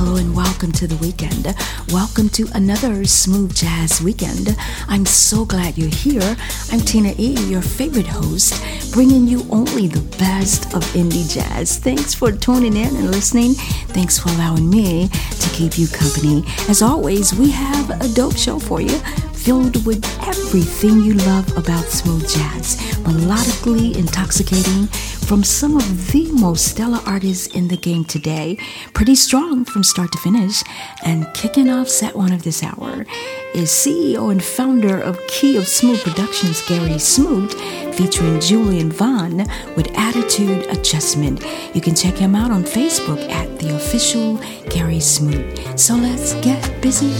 Welcome to the weekend. Welcome to another Smooth Jazz Weekend. I'm so glad you're here. I'm Tina E., your favorite host, bringing you only the best of indie jazz. Thanks for tuning in and listening. Thanks for allowing me to keep you company. As always, we have a dope show for you filled with everything you love about smooth jazz, melodically intoxicating from some of the most stellar artists in the game today. Pretty strong from start to finish. And kicking off set one of this hour is CEO and founder of Key of Smooth Productions, Gerry Smooth, featuring Julian Vaughn with Attitude Adjustment. You can check him out on Facebook at the official Gerry Smooth. So let's get busy.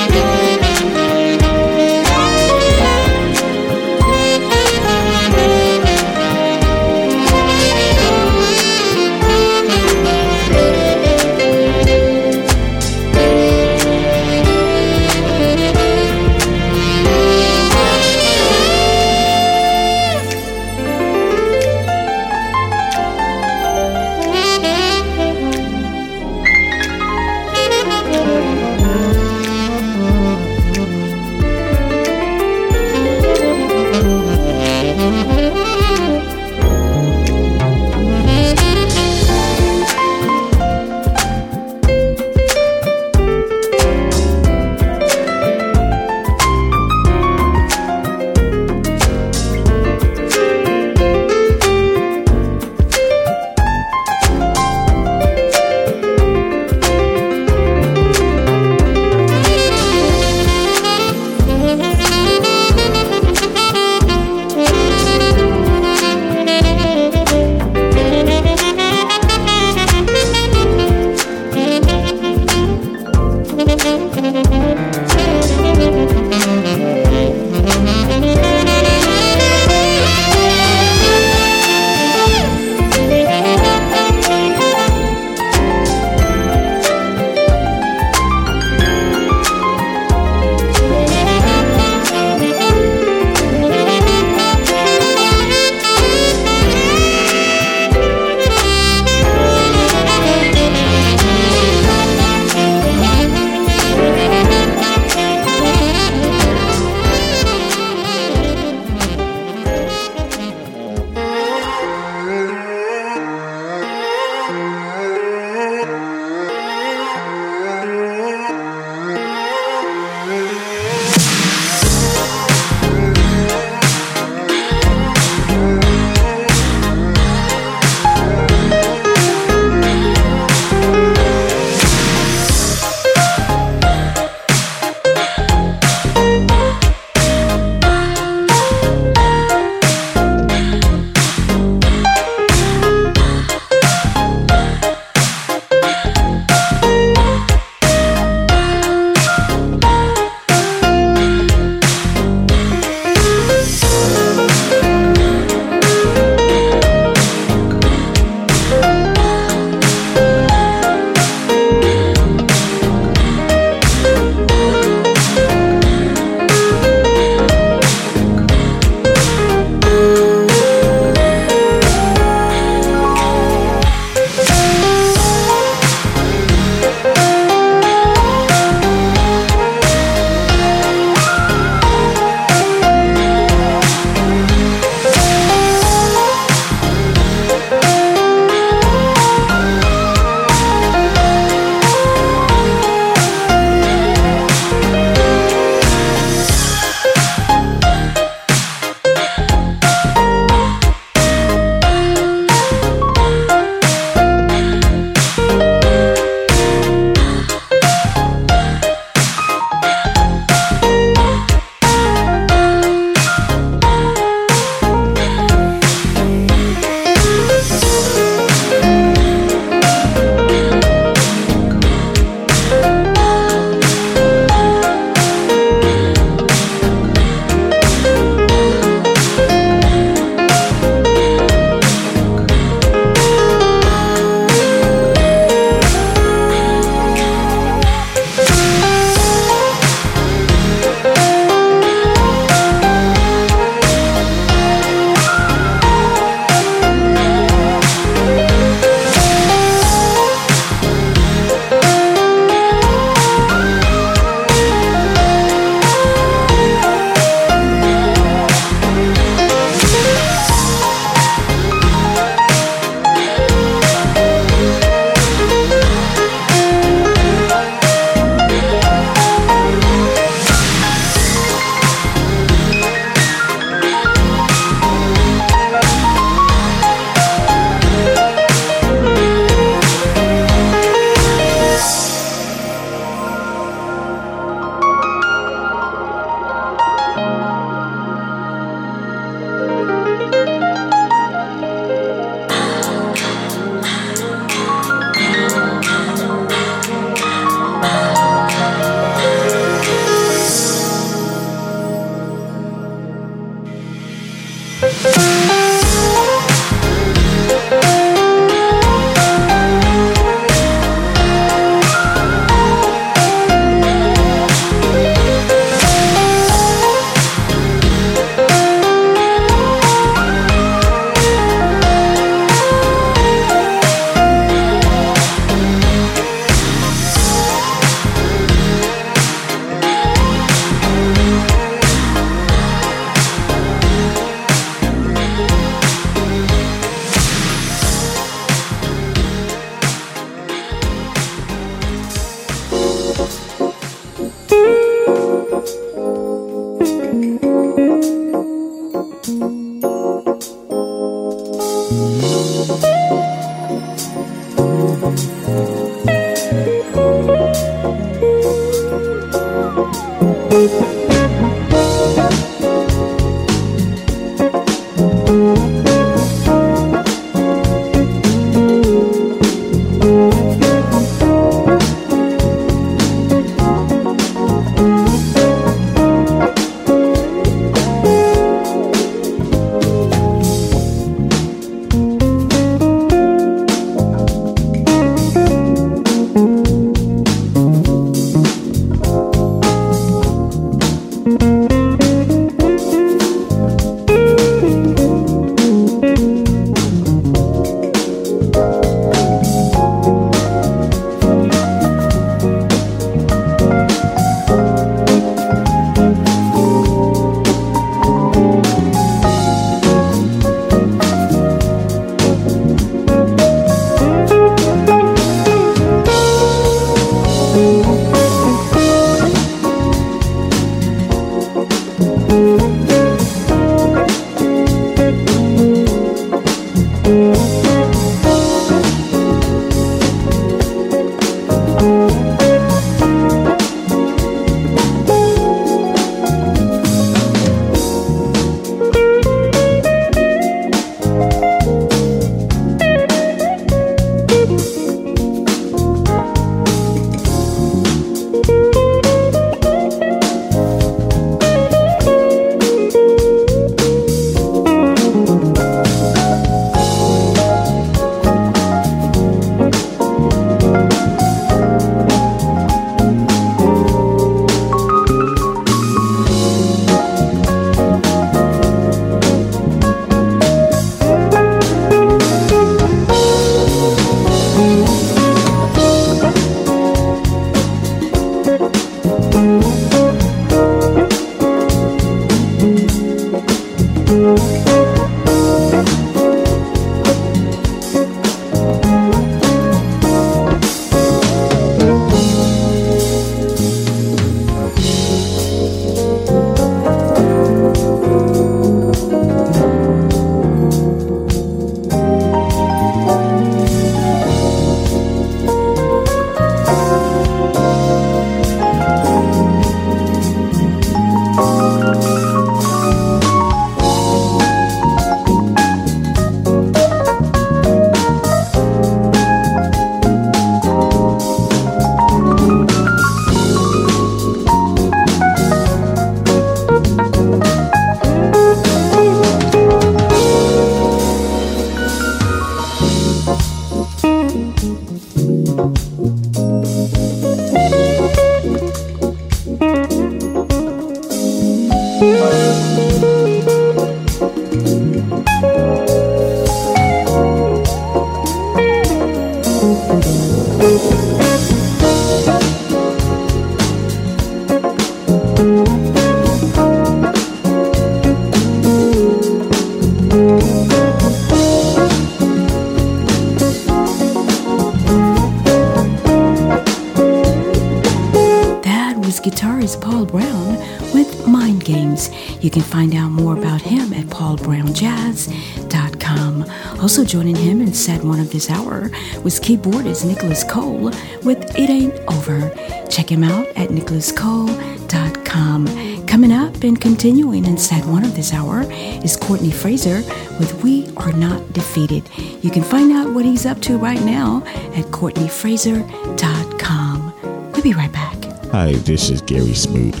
Joining him in set one of this hour was keyboardist Nicholas Cole with It Ain't Over. Check him out at nicholascole.com. Coming up and continuing in set one of this hour is Courtenay Frazer with We Are Not Defeated. You can find out what he's up to right now at courtneyfraser.com. We'll be right back. Hi, this is Gerry Smooth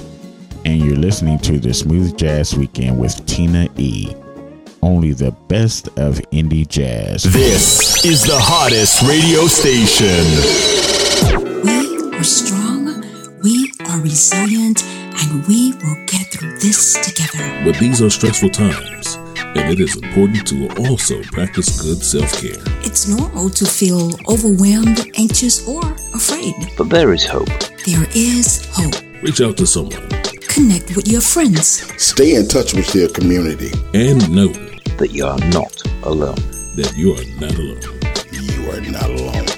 and you're listening to the Smooth Jazz Weekend with Tina E. Only the best of indie jazz. This is the hottest radio station. We are strong, we are resilient, and we will get through this together. But these are stressful times, and it is important to also practice good self care. It's normal to feel overwhelmed, anxious, or afraid. But there is hope. There is hope. Reach out to someone Connect with your friends. Stay in touch with your community. And know that you are not alone. That you are not alone. You are not alone.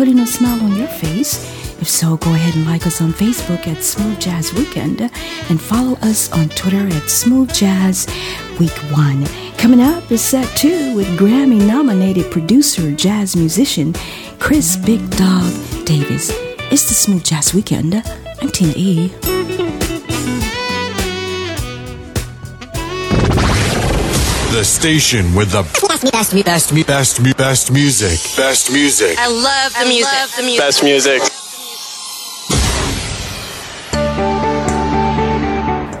Putting a smile on your face. If so, go ahead and like us on Facebook at Smooth Jazz Weekend and follow us on Twitter at Smooth Jazz Week 1. Coming up is set 2 with Grammy nominated producer, jazz musician Chris Big Dog Davis. It's the Smooth Jazz Weekend. I'm Tina E. The station with the best, best, best, best, best music. Best music. I love the music. Love the music. Best music.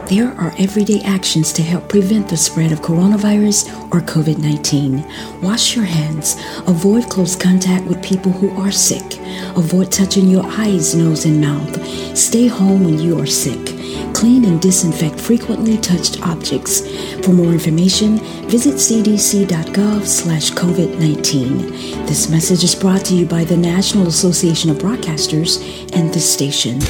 There are everyday actions to help prevent the spread of coronavirus or COVID 19. Wash your hands. Avoid close contact with people who are sick. Avoid touching your eyes, nose, and mouth. Stay home when you are sick. Clean and disinfect frequently touched objects. For more information, visit cdc.gov slash COVID-19. This message is brought to you by the National Association of Broadcasters and this station.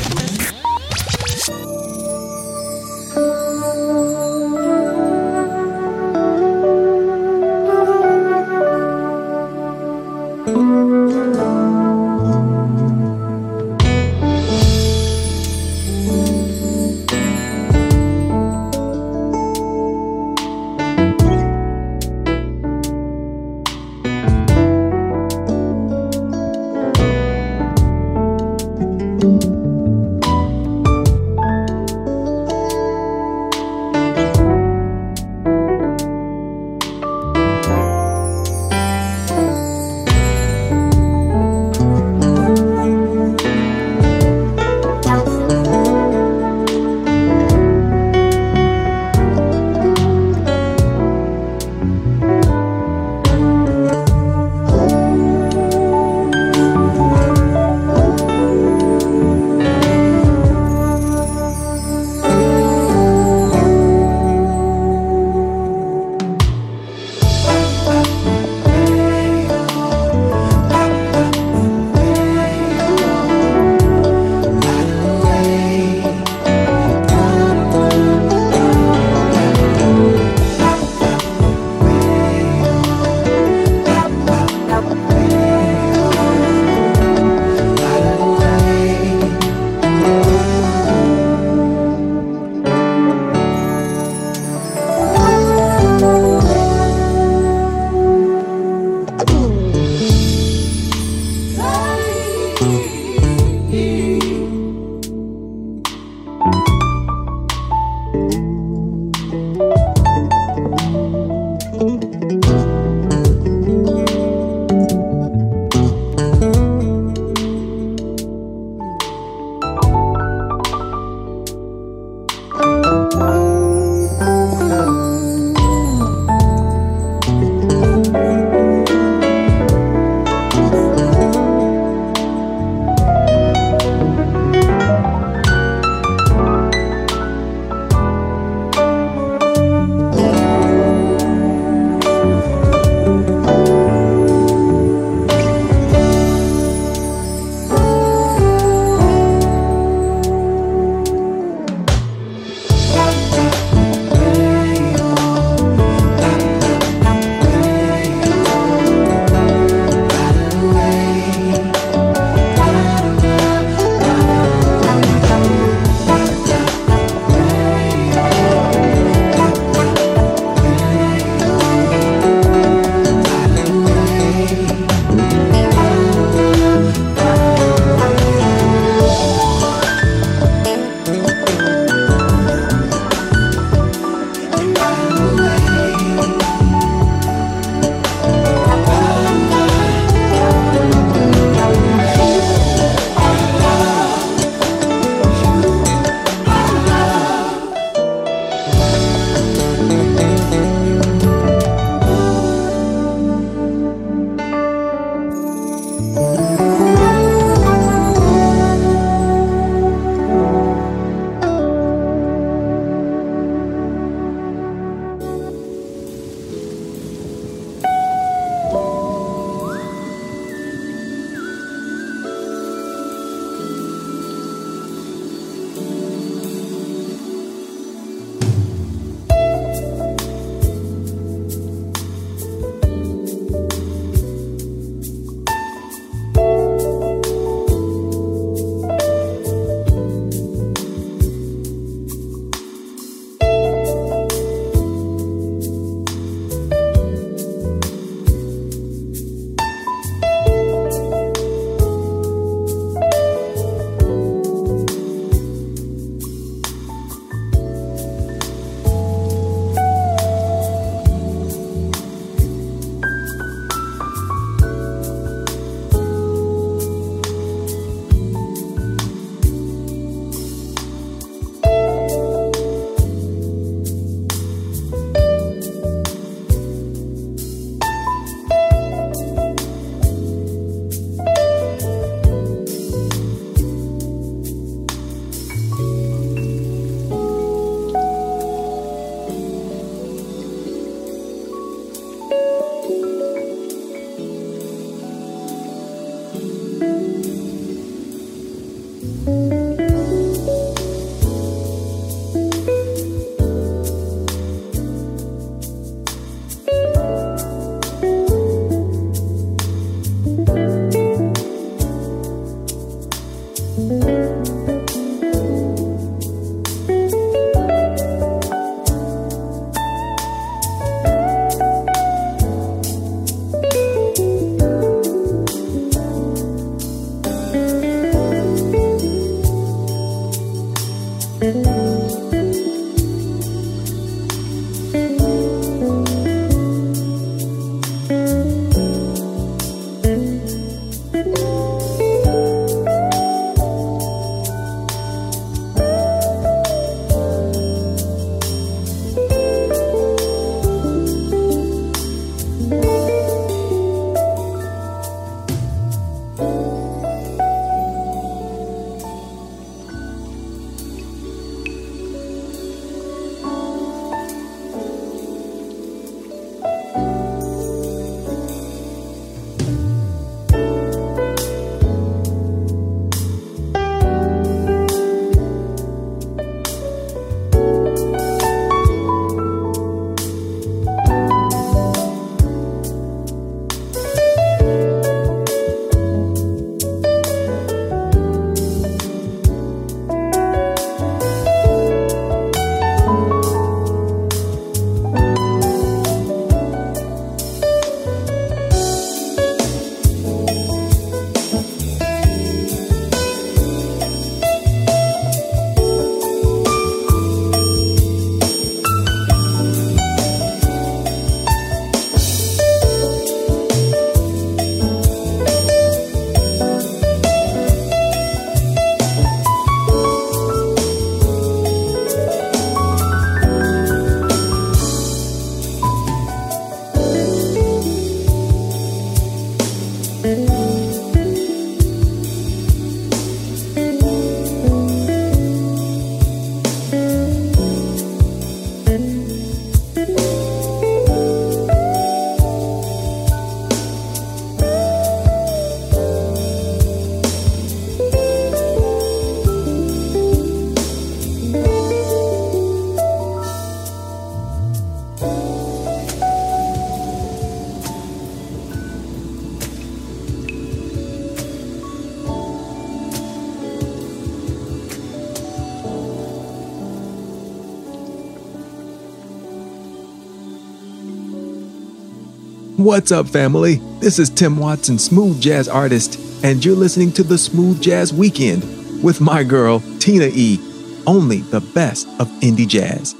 What's up, family? This is Tim Watson, smooth jazz artist, and you're listening to the Smooth Jazz Weekend with my girl, Tina E. Only the best of indie jazz.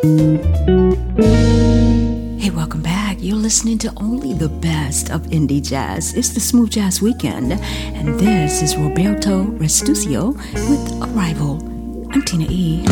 Hey, welcome back. You're listening to only the best of indie jazz. It's the Smooth Jazz Weekend, and this is Roberto Restuccia with Arrival. I'm Tina E.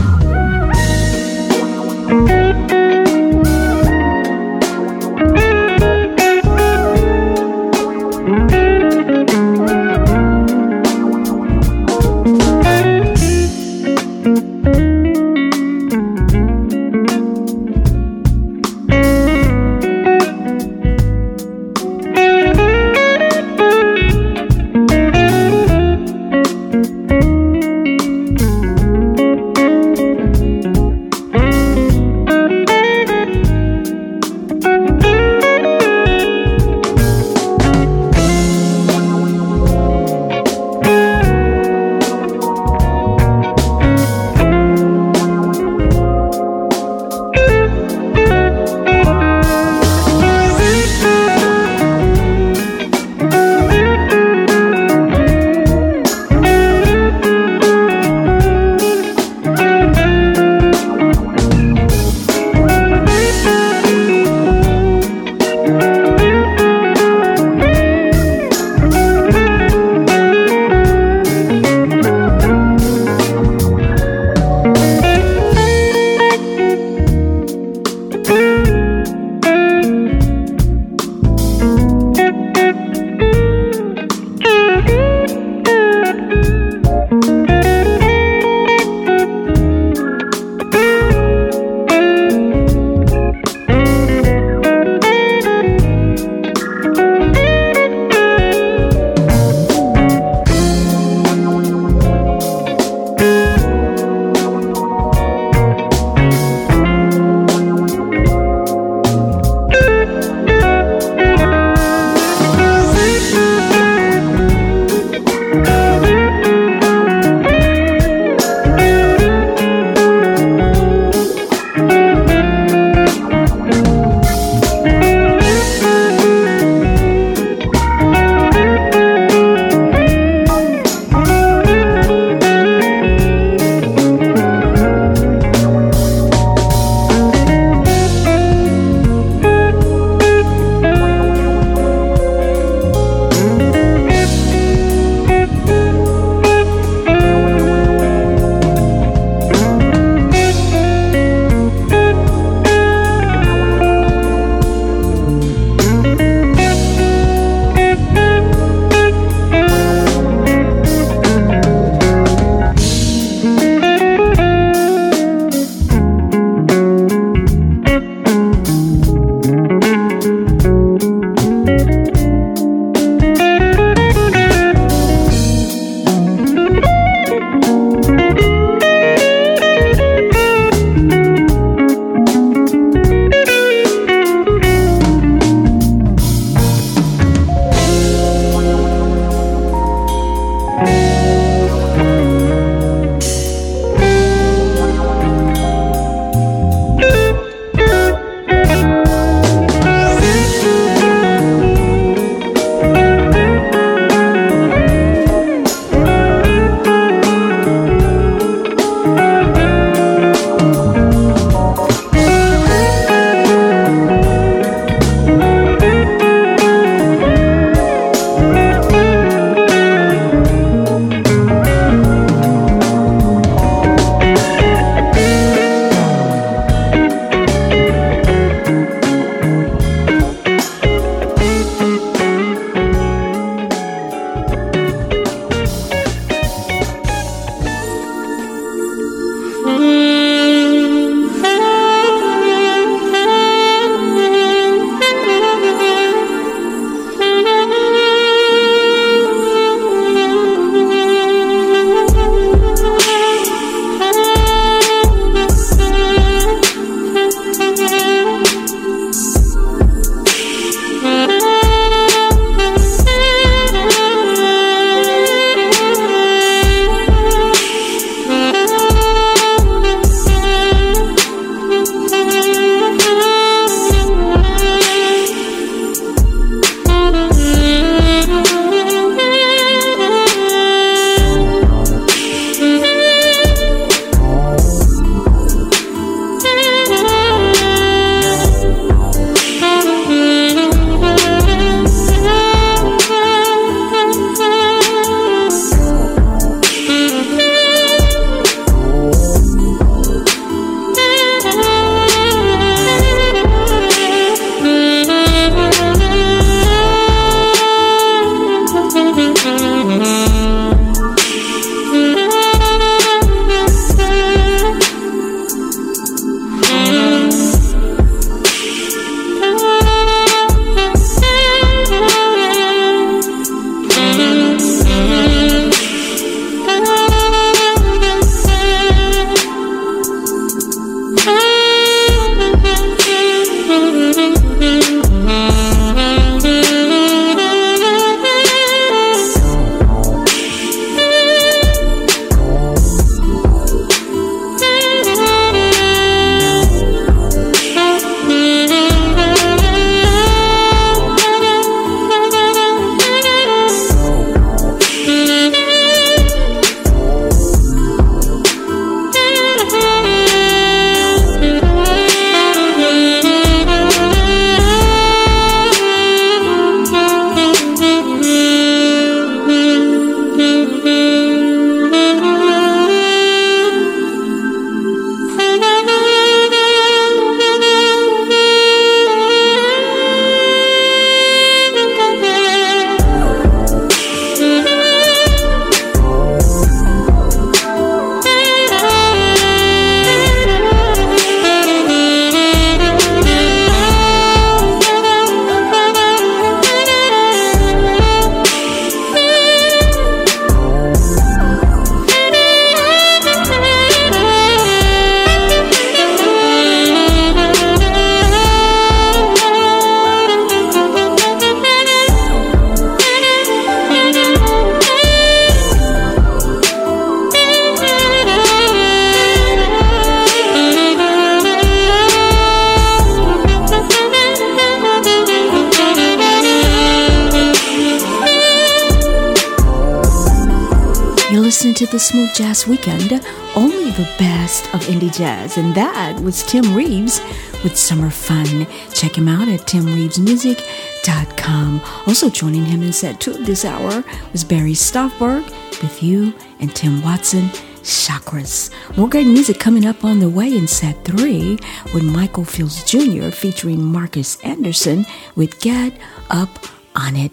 the Smooth Jazz Weekend, only the best of indie jazz. And that was Tim Reeves with Summer Fun. Check him out at timreevesmusic.com. Also joining him in set two this hour was Barry Stoffberg with you and Tim Watson. Chakras. More great music coming up on the way in set three with Michael Fields Jr. featuring Marcus Anderson with Get Up on It.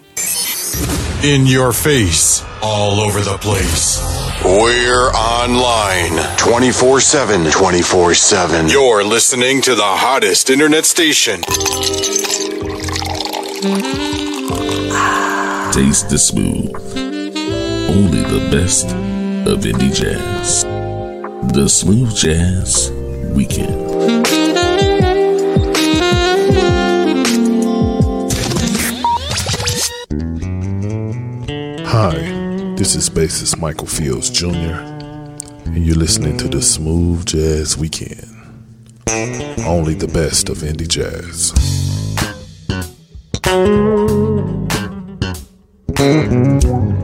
In your face, all over the place. We're online 24 7. 24 7. You're listening to the hottest internet station. Taste the smooth. Only the best of indie jazz. The Smooth Jazz Weekend. Hi, this is bassist Michael Fields Jr., and you're listening to the Smooth Jazz Weekend. Only the best of indie jazz. Thank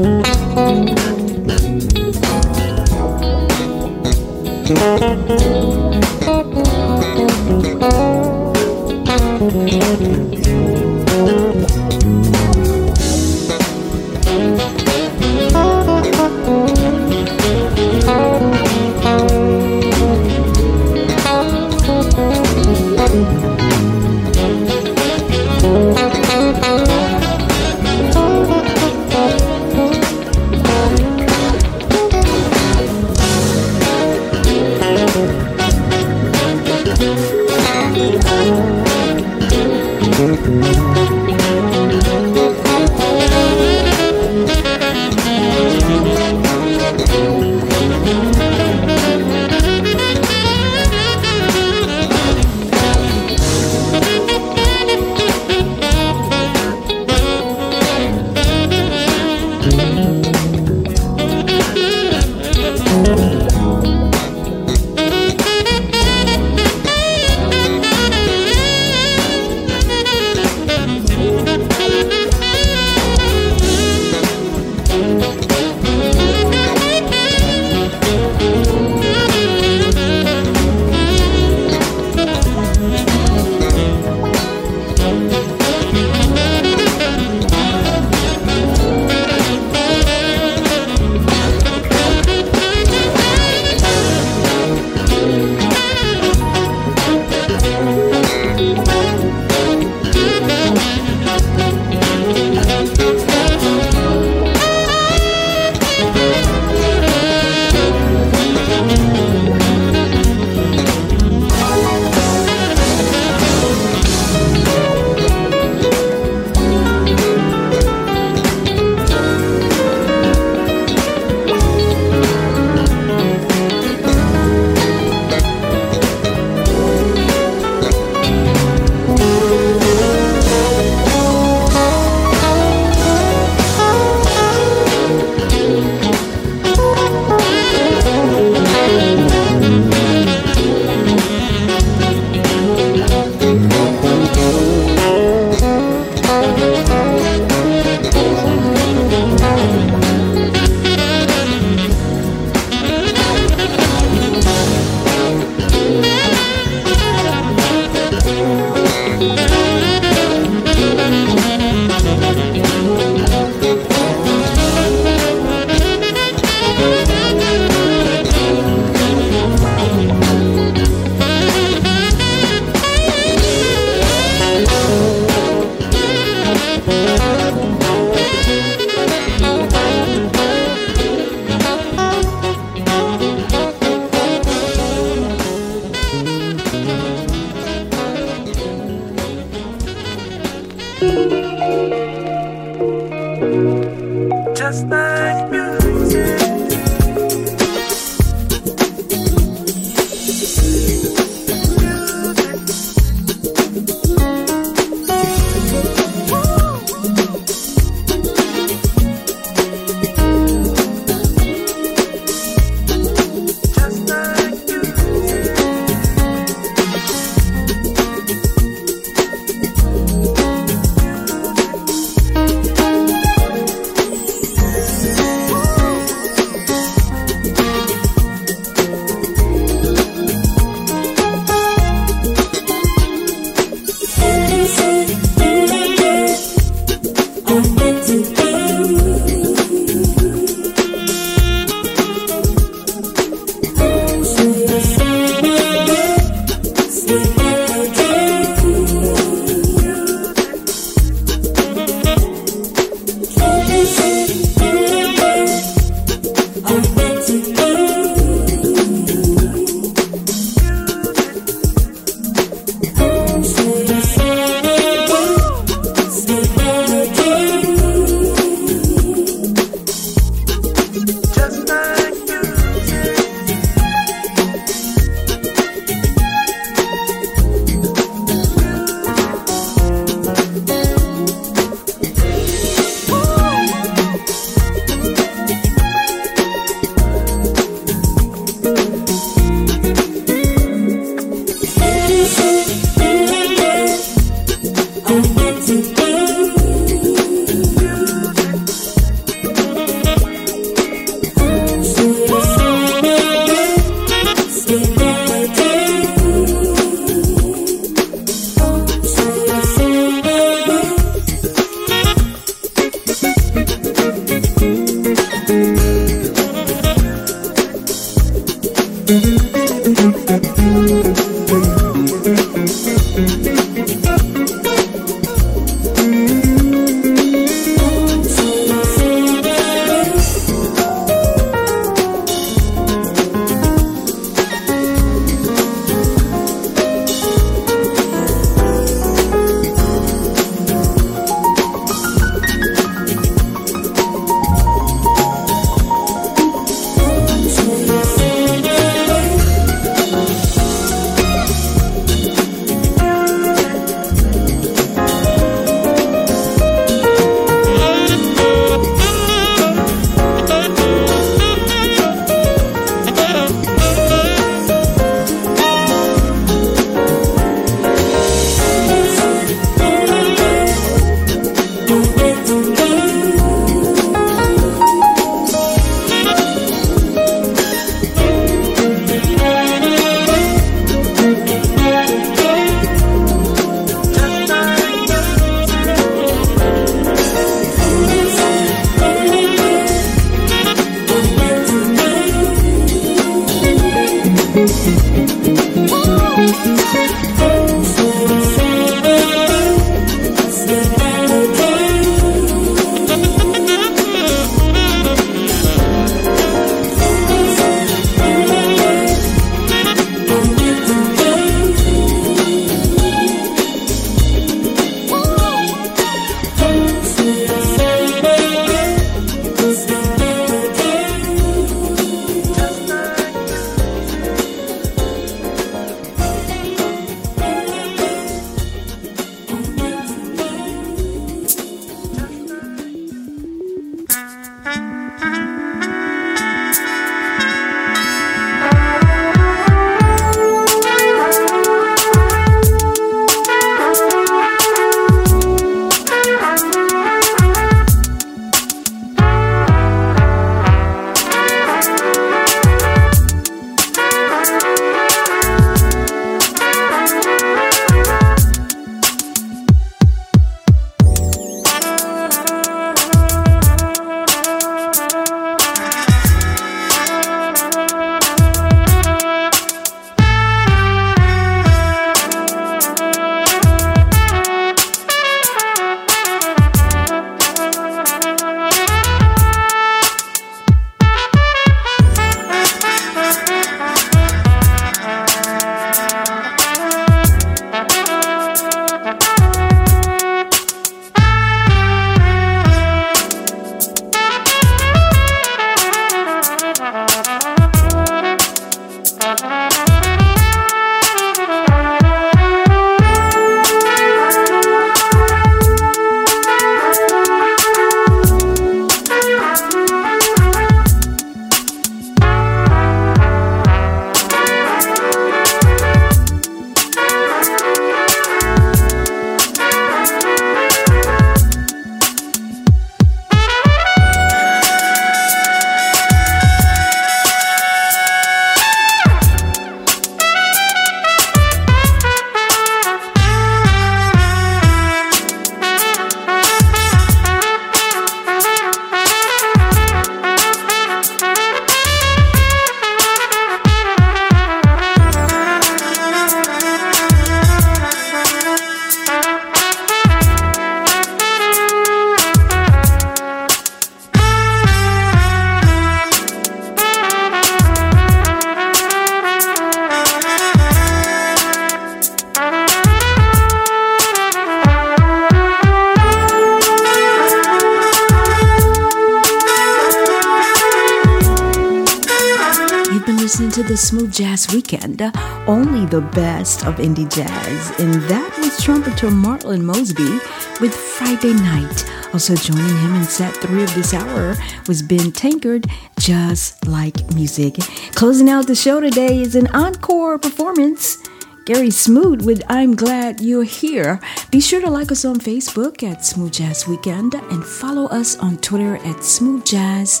Only the best of indie jazz. And that was trumpeter Marlon Mosby with Friday Night. Also joining him in set three of this hour was Ben Tankard, Just Like Music. Closing out the show today is an encore performance Gerry Smooth with I'm Glad You're Here. Be sure to like us on Facebook at Smooth Jazz Weekend and follow us on Twitter at Smooth Jazz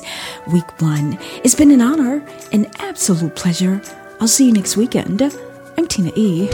Week One. It's been an honor, an absolute pleasure. I'll see you next weekend. I'm Tina E.